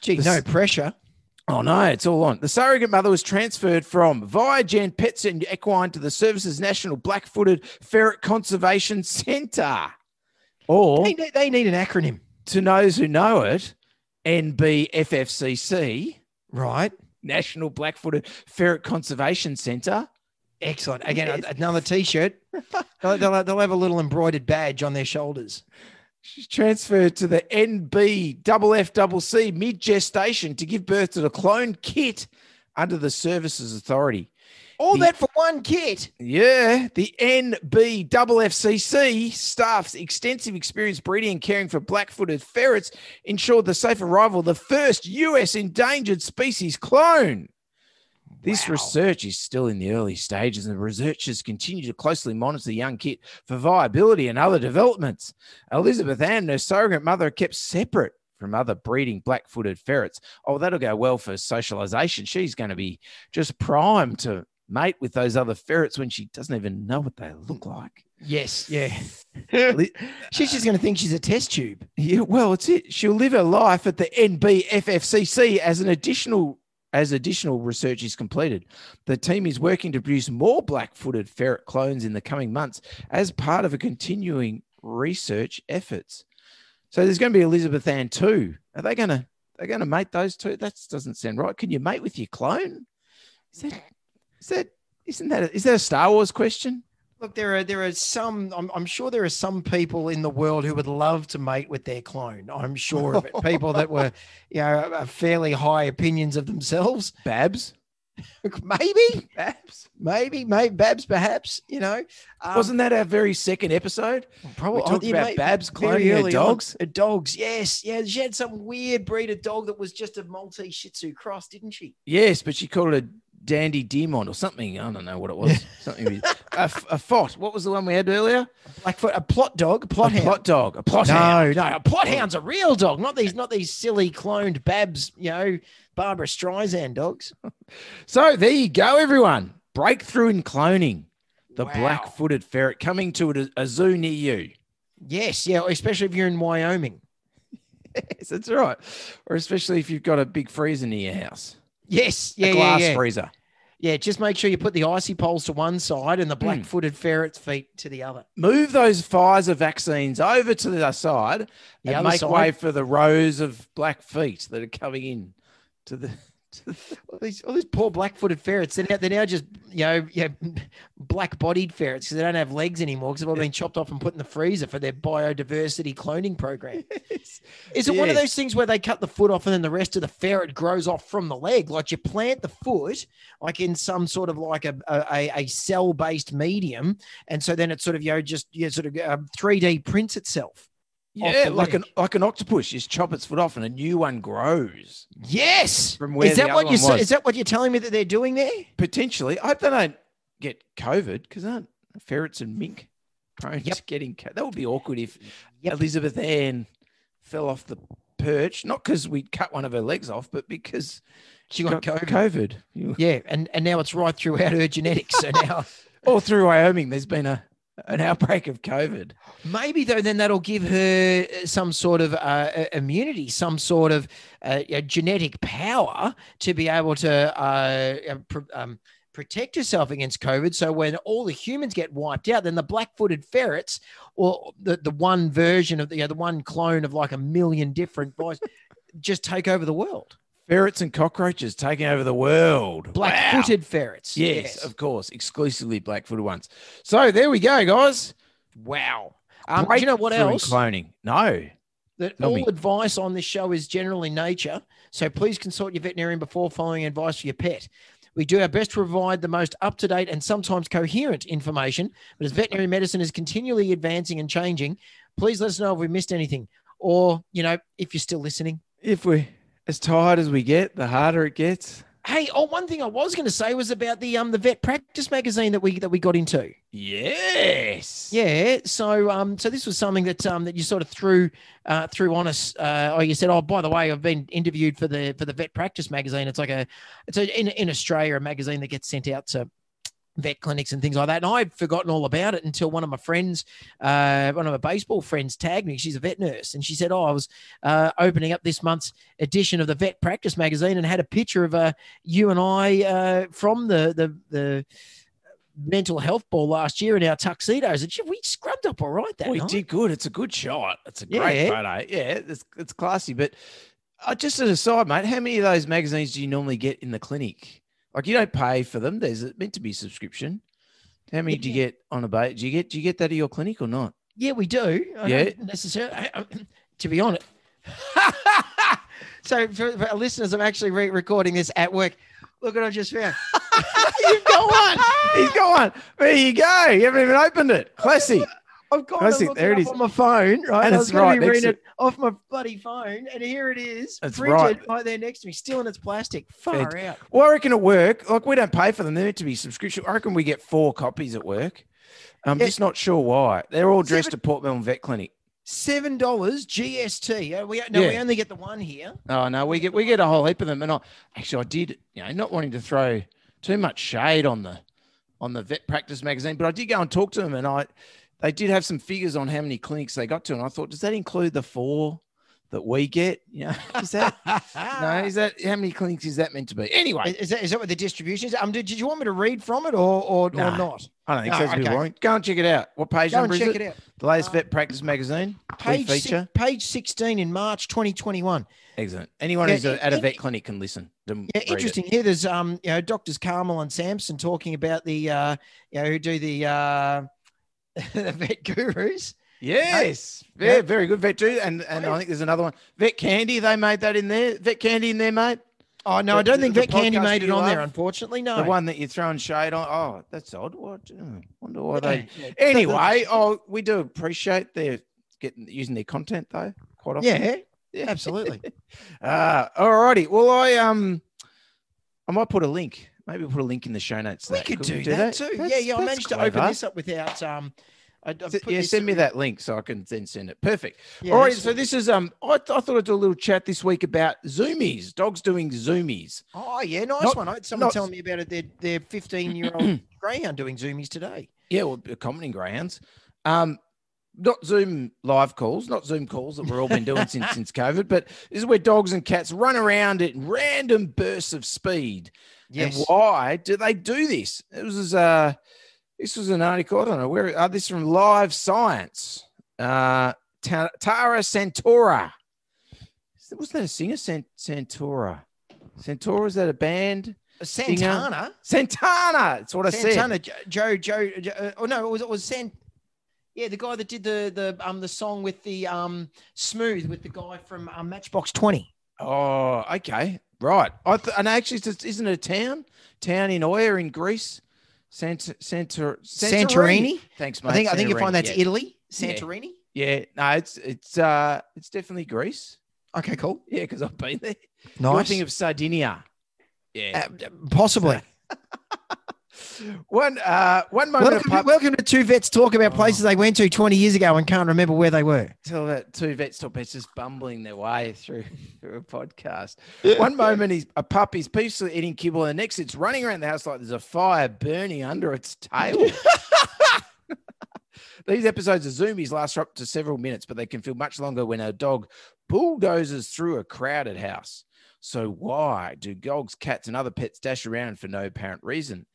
Gee, The no pressure. Oh no, it's all on. The surrogate mother was transferred from ViaGen Pets and Equine to the Services National Black-Footed Ferret Conservation Centre. Or They, need- they need an acronym, to those who know it, NBFFCC, right? National Black-Footed Ferret Conservation Centre. Excellent. Again, a- another T-shirt. *laughs* They'll, they'll, they'll have a little embroidered badge on their shoulders. She's transferred to the NBFFCC mid-gestation to give birth to the clone kit under the Services Authority. All The- that for one kit. Yeah, the NBFFCC staff's extensive experience breeding and caring for black-footed ferrets ensured the safe arrival of the first US endangered species clone. This Wow. research is still in the early stages, and the researchers continue to closely monitor the young kit for viability and other developments. Elizabeth Ann and her surrogate mother are kept separate from other breeding black-footed ferrets. Oh, that'll go well for socialization. She's going to be just primed to mate with those other ferrets when she doesn't even know what they look like. Yes, yeah. *laughs* *laughs* She's just going to think she's a test tube. Yeah, well, it's it. She'll live her life at the NBFFCC as an additional as additional research is completed. The team is working to produce more black-footed ferret clones in the coming months as part of a continuing research efforts. So there's going to be Elizabeth Ann too. Are they going to they're going to mate those two? That doesn't sound right. Can you mate with your clone? Is that is that isn't that a, is that a Star Wars question? Look, there are there are some. I'm, I'm sure there are some people in the world who would love to mate with their clone. I'm sure of it. *laughs* People that were, you know, fairly high opinions of themselves. Babs, *laughs* Maybe, Babs. maybe, maybe Babs, perhaps. You know, um, Wasn't that our very second episode? probably we talked yeah, about mate, Babs cloning her on. dogs? Uh, dogs, yes, yeah. She had some weird breed of dog that was just a Maltese Shih Tzu cross, didn't she? Yes, but she called it a dandy demon or something. I don't know what it was. something with- a, a fot. What was the one we had earlier? Blackfoot, a Plott dog, a Plott a hound. Plott dog. A Plott hound. No, no, a Plott hound's a real dog, not these, not these silly cloned Babs, you know, Barbra Streisand dogs. *laughs* So there you go, everyone. Breakthrough in cloning. The Wow. black-footed ferret coming to a, a zoo near you. Yes, yeah, especially if you're in Wyoming. *laughs* Yes, that's right. Or especially if you've got a big freezer near your house. Yes, yeah, a yeah, glass yeah. freezer. Yeah, just make sure you put the icy poles to one side and the hmm. black-footed ferret's feet to the other. Move those Pfizer vaccines over to the side The and other make side. way for the rows of black feet that are coming in to the. *laughs* All these, all these poor black-footed ferrets, they're now, they're now just, you know, yeah, *laughs* black-bodied ferrets because they don't have legs anymore because they've all been chopped off and put in the freezer for their biodiversity cloning program. *laughs* Is it one of those things where they cut the foot off and then the rest of the ferret grows off from the leg? Like you plant the foot, like in some sort of like a a, a cell based medium, and so then it sort of you know just you know, sort of um, three D prints itself. Off Yeah, the like an like an octopus. You just chop its foot off and a new one grows. Yes. From where is that the what other you one was. is that what you're telling me that they're doing there? Potentially, I hope they don't get COVID because aren't ferrets and mink prone Yep. to getting? co- That would be awkward if Yep. Elizabeth Ann fell off the perch, not because we cut one of her legs off, but because She got COVID. COVID. Yeah, and and now it's right throughout her genetics. So *laughs* now All through Wyoming, there's been a an outbreak of COVID. Maybe though, then that'll give her uh, some sort of uh, uh, immunity, some sort of uh, genetic power to be able to uh, pr- um, protect herself against COVID. So when all the humans get wiped out, then the black-footed ferrets, or the, the one version of the you know, the one clone of like a million different boys, just take over the world. Ferrets and cockroaches taking over the world. Black-footed ferrets. Yes, of course, exclusively black-footed ones. So there we go, guys. Wow. Um, do you know what else? Cloning. No. that Tell all me. advice on this show is general in nature. So please consult your veterinarian before following advice for your pet. We do our best to provide the most up to date and sometimes coherent information, but as veterinary medicine is continually advancing and changing, please let us know if we missed anything or, you know, if you're still listening. If we as tired as we get, the harder it gets. Hey, oh, one thing I was going to say was about the um the vet practice magazine that we that we got into. Yes. Yeah. So um so this was something that um that you sort of threw uh threw on us. Uh or you said, Oh, by the way, I've been interviewed for the for the vet practice magazine. It's like a it's a in, in Australia, a magazine that gets sent out to vet clinics and things like that. And I'd forgotten all about it until one of my friends, uh, one of my baseball friends tagged me. She's a vet nurse. And she said, Oh, I was uh, opening up this month's edition of the vet practice magazine and had a picture of uh, you and I uh, from the, the, the, mental health ball last year in our tuxedos. And we scrubbed up all right that we night. did good. It's a good shot. It's a great Yeah. photo. Yeah, it's, it's classy. But uh, just as an aside, mate, how many of those magazines do you normally get in the clinic? Like you don't pay for them. There's meant to be subscription. How many do you get on a bait? Do you get do you get that at your clinic or not? Yeah, we do. I Yeah. necessarily. I- I- to be honest. *laughs* so for, for our listeners, I'm actually re- recording this at work. Look what I just found. *laughs* You've got one. *laughs* He's got one. There you go. You haven't even opened it. Classy. I've got it, look there it it up on my phone, right? And I it's was going right to be reading to- it off my bloody phone, and here it is, That's printed right. right. there next to me, still in its plastic. Far Fed- out. Well, I reckon at work, like we don't pay for them. They're meant to be subscription. I reckon we get four copies at work. I'm Yeah. just not sure why. They're all dressed Seven- to Port Melbourne Vet Clinic. Seven dollars GST. Uh, we no, we only get the one here. Oh no, we get we get a whole heap of them. And I actually I did, you know, not wanting to throw too much shade on the on the vet practice magazine, but I did go and talk to them and I they did have some figures on how many clinics they got to, and I thought, does that include the four that we get? You know, *laughs* is that no? Is that how many clinics is that meant to be? Anyway, Is that, is that what the distribution is? Um, did, did you want me to read from it or or, Nah. or not? I don't think No, so. It's okay. boring. Go and check it out. What page Go number and is check it? it out. The latest Uh, Vet Practice magazine. Page six, feature. page sixteen in March 2021. Excellent. Anyone Yeah, who's a, at a vet clinic can listen. Yeah, it. interesting. Here, there's um, you know, doctors Carmel and Sampson talking about the uh, you know, who do the uh, the *laughs* vet gurus. Yes, Yeah. yeah, very good. Vet too, and and I think there's another one. Vet Candy, they made that in there. Vet Candy in there, mate. Oh no, The- I don't the- think the Vet Candy made it on there, unfortunately. No. The one that you're throwing shade on. Oh, that's odd. What? oh, wonder why Yeah, they. yeah. Anyway, oh, we do appreciate their getting using their content though. Quite often. Yeah, yeah. absolutely. Uh, *laughs* all righty. Well, I um, I might put a link. Maybe we'll put a link in the show notes. we that. could we do, that, too. That's- yeah, yeah. I managed to open this up without um. I, I've S- put yeah, send me that link so I can then send it. Perfect. Yeah, All right. So this is um. I, I thought I'd do a little chat this week about zoomies. Dogs doing zoomies. Oh yeah, nice Not- one. I had someone not- telling me about it. Their their 15 year old *clears throat* greyhound doing zoomies today. Yeah, well, common greyhounds. Um, not Zoom live calls, not Zoom calls that we've all been doing since *laughs* since COVID, but this is where dogs and cats run around at random bursts of speed. And why do they do this? It was uh this was an article, I don't know where uh, this is from Live Science. Uh Ta- Tara Santora. Was that a singer? Sant- Santora. Santora, is that a band? Santana. Santana. That's what I said. Santana. Jo- Joe. Joe. Uh, oh no, it was it was Sant. Yeah, the guy that did the the um the song with the um smooth with the guy from um, Matchbox Twenty. Oh, okay. Right. I th- and actually, just- isn't it a town? Town in Oia in Greece? Sant- Santor- Santorini. Thanks, mate. I think I think you find that's yeah. Italy. Santorini. Yeah. No, it's it's uh it's definitely Greece. Okay, cool. Yeah, because I've been there. Nice. You're thinking of Sardinia. Yeah. Uh, possibly. *laughs* one uh one moment Welcome, of welcome to two vets talk about Oh. places they went to 20 years ago and can't remember where they were. tell that two vets talk. pets just bumbling their way through *laughs* through a podcast. One moment he's a pup, he's peacefully eating kibble, and the next it's running around the house like there's a fire burning under its tail. *laughs* These episodes of Zoomies last for up to several minutes, but they can feel much longer when a dog bulldozes through a crowded house. So why do dogs, cats, and other pets dash around for no apparent reason?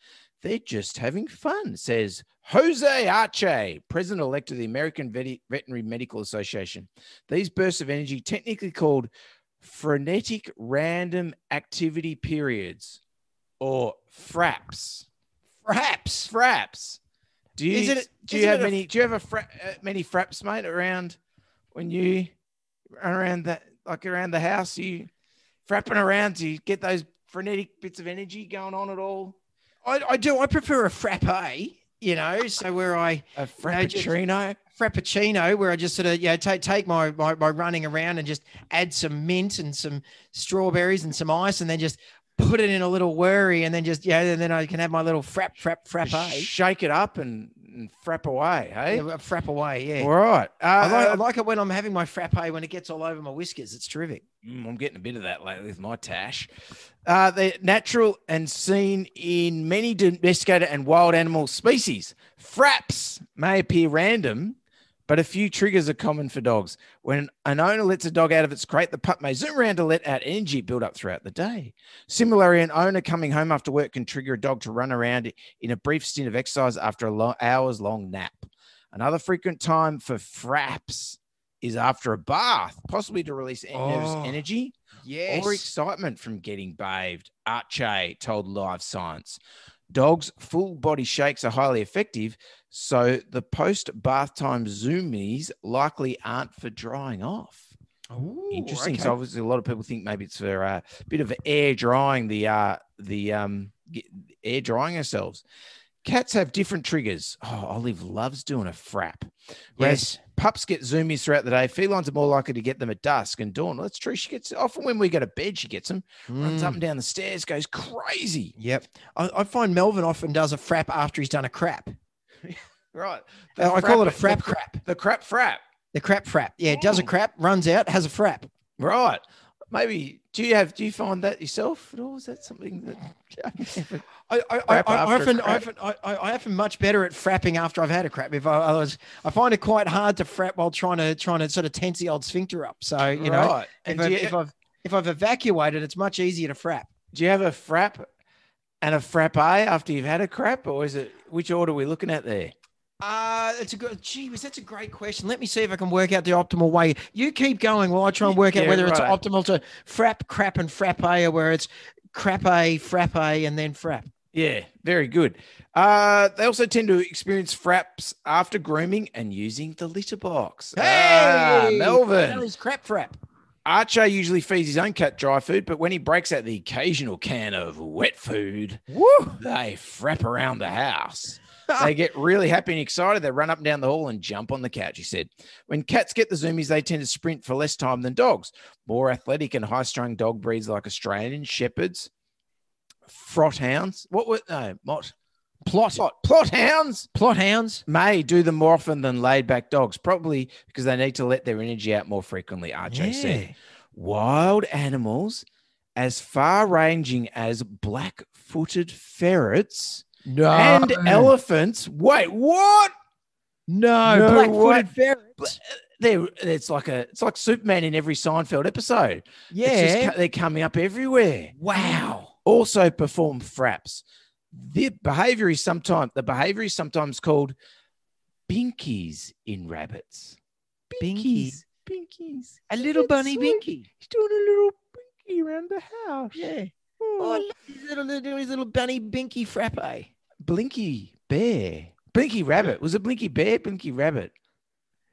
They're just having fun, says Jose Arce, president elect of the American Veterinary Medical Association. These bursts of energy, technically called frenetic random activity periods or fraps. Fraps, Fraps. Do you it- do you have a- many do you have a fra- uh, many fraps, mate, around when you run around that like around the house? You frapping around? Do you get those frenetic bits of energy going on at all? I, I do. I prefer a frappe, you know, so where I A frappuccino? frappuccino where I just sort of you know take take my, my my running around and just add some mint and some strawberries and some ice and then just put it in a little worry and then just yeah and then I can have my little frap frap frappe. Just shake it up and, and frap away, hey? Yeah, frappe away, yeah. All right. Uh, I like, I uh, like it when I'm having my frappe when it gets all over my whiskers. It's terrific. Mm, I'm getting a bit of that lately with my tash. Uh, they're natural and seen in many domesticated and wild animal species. Fraps may appear random, but a few triggers are common for dogs. When an owner lets a dog out of its crate, the pup may zoom around to let out energy build up throughout the day. Similarly, an owner coming home after work can trigger a dog to run around in a brief stint of exercise after a lo- hours long nap. Another frequent time for fraps is after a bath, possibly to release Oh. energy Yes. or excitement from getting bathed. Arce told Live Science. Dogs' full body shakes are highly effective, so the post bath time zoomies likely aren't for drying off. Interesting. So obviously, a lot of people think maybe it's for uh, a bit of air drying the uh, the um, air drying ourselves. Cats have different triggers. Oh, Olive loves doing a frap. Whereas Yes. pups get zoomies throughout the day. Felines are more likely to get them at dusk and dawn. Well, that's true. She gets often when we go to bed, she gets them, runs Mm. up and down the stairs, goes crazy. Yep. I, I find Melvin often does a frap after he's done a crap. *laughs* Right. Uh, I call it a frap cra- crap. The crap frap. The crap frap. Yeah, does a Mm. crap, runs out, has a frap. Right. Maybe do you have do you find that yourself at all? Is that something that *laughs* I, I, I, I, often, I, often, I, I I often much better at frapping after I've had a crap. If I, I was, I find it quite hard to frap while trying to trying to sort of tense the old sphincter up. So you know, if, I, you, if I've if I've evacuated, it's much easier to frap. do you have a frap and a frappe after you've had a crap, or is it which order are we looking at there? Uh, it's a good. Gee, that's a great question. Let me see if I can work out the optimal way. You keep going while I try and work out Yeah, whether it's optimal to frap, crap, and frappe, or where it's crap crappe, frappe, and then frap. Yeah, very good. Uh, they also tend to experience fraps after grooming and using the litter box. Ah, Melvin. that is crap frap. Archer usually feeds his own cat dry food, but when he breaks out the occasional can of wet food, Woo! they frap around the house. They *laughs* get really happy and excited. They run up and down the hall and jump on the couch, he said. When cats get the zoomies, they tend to sprint for less time than dogs. More athletic and high strung dog breeds like Australian Shepherds, Frot Hounds. What were, no, Mott. Plott, Plott, Plott hounds Plott hounds. may do them more often than laid back dogs, probably because they need to let their energy out more frequently, Archie said. Wild animals as far ranging as black footed ferrets No, and elephants. Wait, what? no, No black-footed ferrets. Uh, they're, it's like a it's like Superman in every Seinfeld episode. It's Yeah. just, they're coming up everywhere. wow. Also perform fraps. The behavior is sometimes the behavior is sometimes called binkies in rabbits. Binkies. binkies. A little bunny Sweet. binky. He's doing a little binky around the house. Yeah. Oh, Oh, look, his little, little, his little bunny binky frappe. Blinky bear. Blinky rabbit. Was it Blinky bear? Blinky rabbit.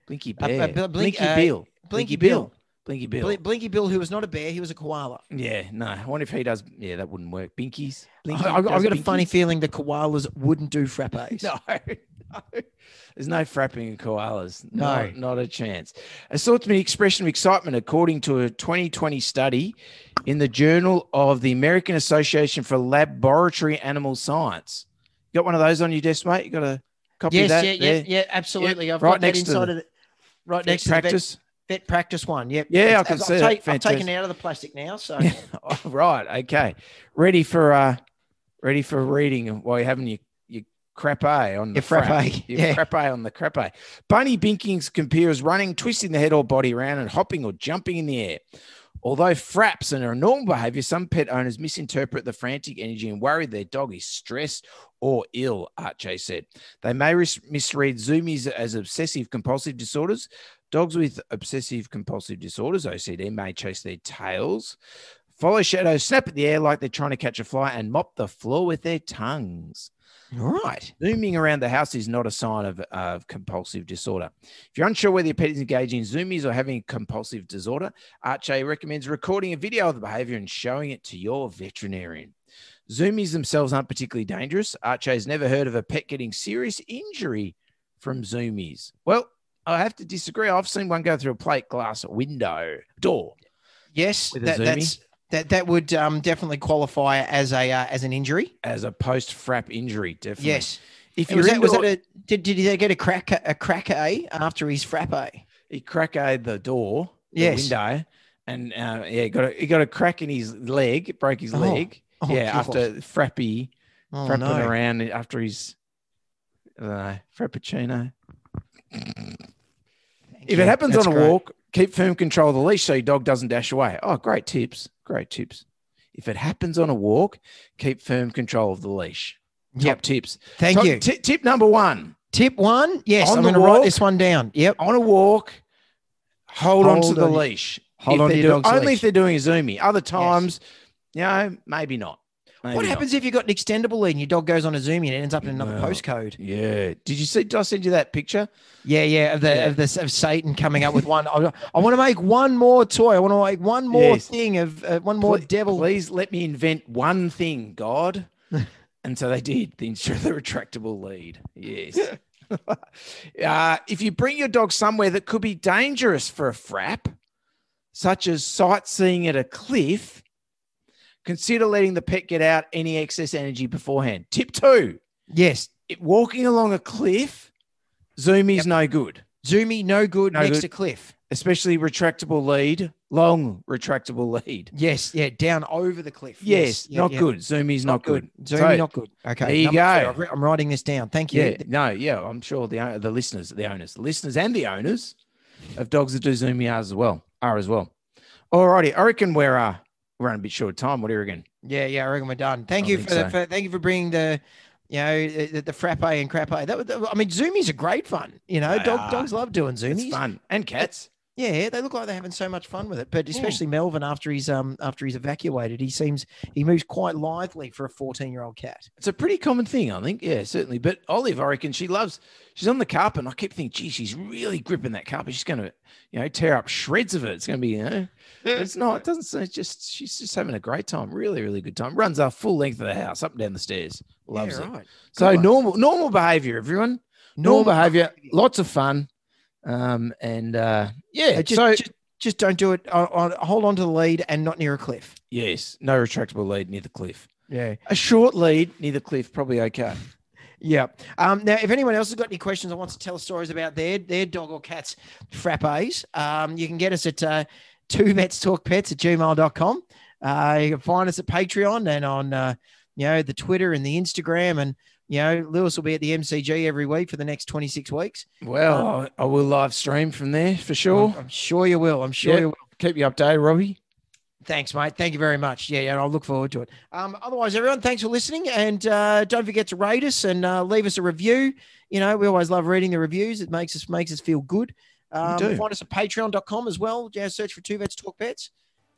Blinky Uh, uh, bear. Blink- Blinky uh, Bill. Blinky Bill. Bill. Blinky Bill. Bl- Blinky Bill, who was not a bear, he was a koala. yeah, no. I wonder if he does. Yeah, that wouldn't work. Binkies. Blinky I, have got a funny feeling the koalas wouldn't do frappes. *laughs* No, no. There's no frapping in koalas. No. Not, not a chance. A to be expression of excitement, according to a 2020 study in the Journal of the American Association for Laboratory Animal Science. Got one of those on your desk, mate? You got a copy Yes, of that? Yes, yeah, yeah, yeah, absolutely. I've right got that next to the of the, right next practice. to the vet, vet practice one. Yep. Yeah, I can I've, see I've, that. take- I've taken it out of the plastic now. So *laughs* Oh, right. Okay. Ready for uh ready for reading while you're having your, your crepe on the Your frappe, frap. *laughs* Your yeah. crepe on the crepe. Bunny binkings compare as running, twisting the head or body around and hopping or jumping in the air. Although fraps are a normal behavior, some pet owners misinterpret the frantic energy and worry their dog is stressed or ill, Arce said. They may misread zoomies as obsessive compulsive disorders. Dogs with obsessive compulsive disorders, OCD, may chase their tails, follow shadows, snap at the air like they're trying to catch a fly, and mop the floor with their tongues. Right. Zooming around the house is not a sign of, of compulsive disorder. If you're unsure whether your pet is engaging in zoomies or having a compulsive disorder, Arce recommends recording a video of the behavior and showing it to your veterinarian. Zoomies themselves aren't particularly dangerous. Arce has never heard of a pet getting serious injury from zoomies. Well, I have to disagree. I've seen one go through a plate glass window door. Yes, that, zoomie? that's that that would um, definitely qualify as a uh, as an injury. as a post frap injury. Definitely. Yes. If you're Was that, was that a, did, did he get a crack a crack a after his frappe? he cracked the door, the Yes. window, and uh, yeah, he got a, he got a crack in his leg, broke his Oh. leg. Oh, yeah, after frappy, Oh, frapping no. around after his uh, frappuccino. If you. it happens That's on a great. walk, keep firm control of the leash so your dog doesn't dash away. Oh, great tips. Great tips. If it happens on a walk, keep firm control of the leash. Top Yep. tips. Thank Top- you. ti- tip number one Tip one. Yes, On I'm going to write this one down. Yep. on a walk, hold, on to the leash. hold If on to your doing- dog's only leash. if they're doing a zoomie. Other times, you know, maybe not. Maybe what not. happens if you've got an extendable lead and your dog goes on a zoomie and it ends up in another Well, postcode? Yeah. Did you see? Did I send you that picture? Yeah, yeah, of the Yeah. of the of Satan coming up with one. I, I want to make one more toy. I want to make one more Yes. thing of uh, one more Pl- devil. Please let me invent one thing, God. *laughs* and so they did. The the retractable lead. Yes. *laughs* uh, if you bring your dog somewhere that could be dangerous for a frap, such as sightseeing at a cliff, consider letting the pet get out any excess energy beforehand. Tip two: Yes, it, walking along a cliff, zoomies Yep. no good. zoomie, no good No next good. to cliff. especially retractable lead, long retractable lead. Yes, yeah, down over the cliff. Yes, yeah, not yeah. good. Zoomies not, good. Zoomy, So, not good. Okay, there you go. two. I've wri- I'm writing this down. Thank you. Yeah, no, yeah, I'm sure the the listeners, the owners, the listeners, and the owners of dogs that do zoomy are as well are as well. Alrighty, I reckon we're uh we're running a bit short of time. What do you reckon? Yeah, yeah, I reckon we're done. Thank I you for, the, so. for thank you for bringing the, you know, the, the frappe and crappe. That, was- I mean, zoomies are great fun. You know, dog, dogs love doing It's zoomies. fun and cats. Yeah, they look like they're having so much fun with it. Hmm. But especially Melvin after he's um after he's evacuated, he seems he moves quite lively for a 14 year old cat. It's a pretty common thing, I think. Yeah, certainly. But Olive, I reckon she loves. She's on the carpet, and I keep thinking, gee, she's really gripping that carpet. She's going to, you know, tear up shreds of it. It's going to be, you know, it's not. It doesn't. It's just she's just having a great time. Really, really good time. Runs our full length of the house, up and down the stairs. Loves yeah, it. right. So one. normal, normal behavior, everyone. Normal, Normal behavior, lots of fun, um, and uh, yeah. Uh, just, so just just don't do it. On, on, hold on to the lead and not near a cliff. yes, no retractable lead near the cliff. Yeah. A short lead near the cliff, probably okay. Yeah. Um, now, if anyone else has got any questions or wants to tell stories about their their dog or cat's frappes, um, you can get us at uh, two vets talk pets at gmail.com. Uh, you can find us at Patreon and on uh, you know the Twitter and the Instagram and you know Lewis will be at the MCG every week for the next 26 weeks. Well, I, I will live stream from there for sure. I'm, I'm sure you will. I'm sure Yeah. you will. Keep you updated, Robbie. Thanks, mate. Thank you very much. Yeah, yeah, I'll look forward to it. Um, otherwise, everyone, thanks for listening, and uh, don't forget to rate us and uh, leave us a review. You know, we always love reading the reviews. It makes us makes us feel good. Um, do. Find us at Patreon.com as well. Yeah, search for Two Vets Talk Pets,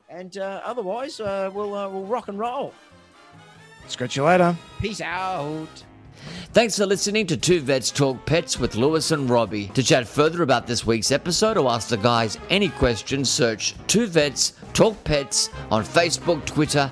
and uh, otherwise, uh, we'll uh, we'll rock and roll. Scratch you later. Peace out. Thanks for listening to Two Vets Talk Pets with Lewis and Robbie. To chat further about this week's episode or ask the guys any questions, search Two Vets Talk Pets on Facebook, Twitter,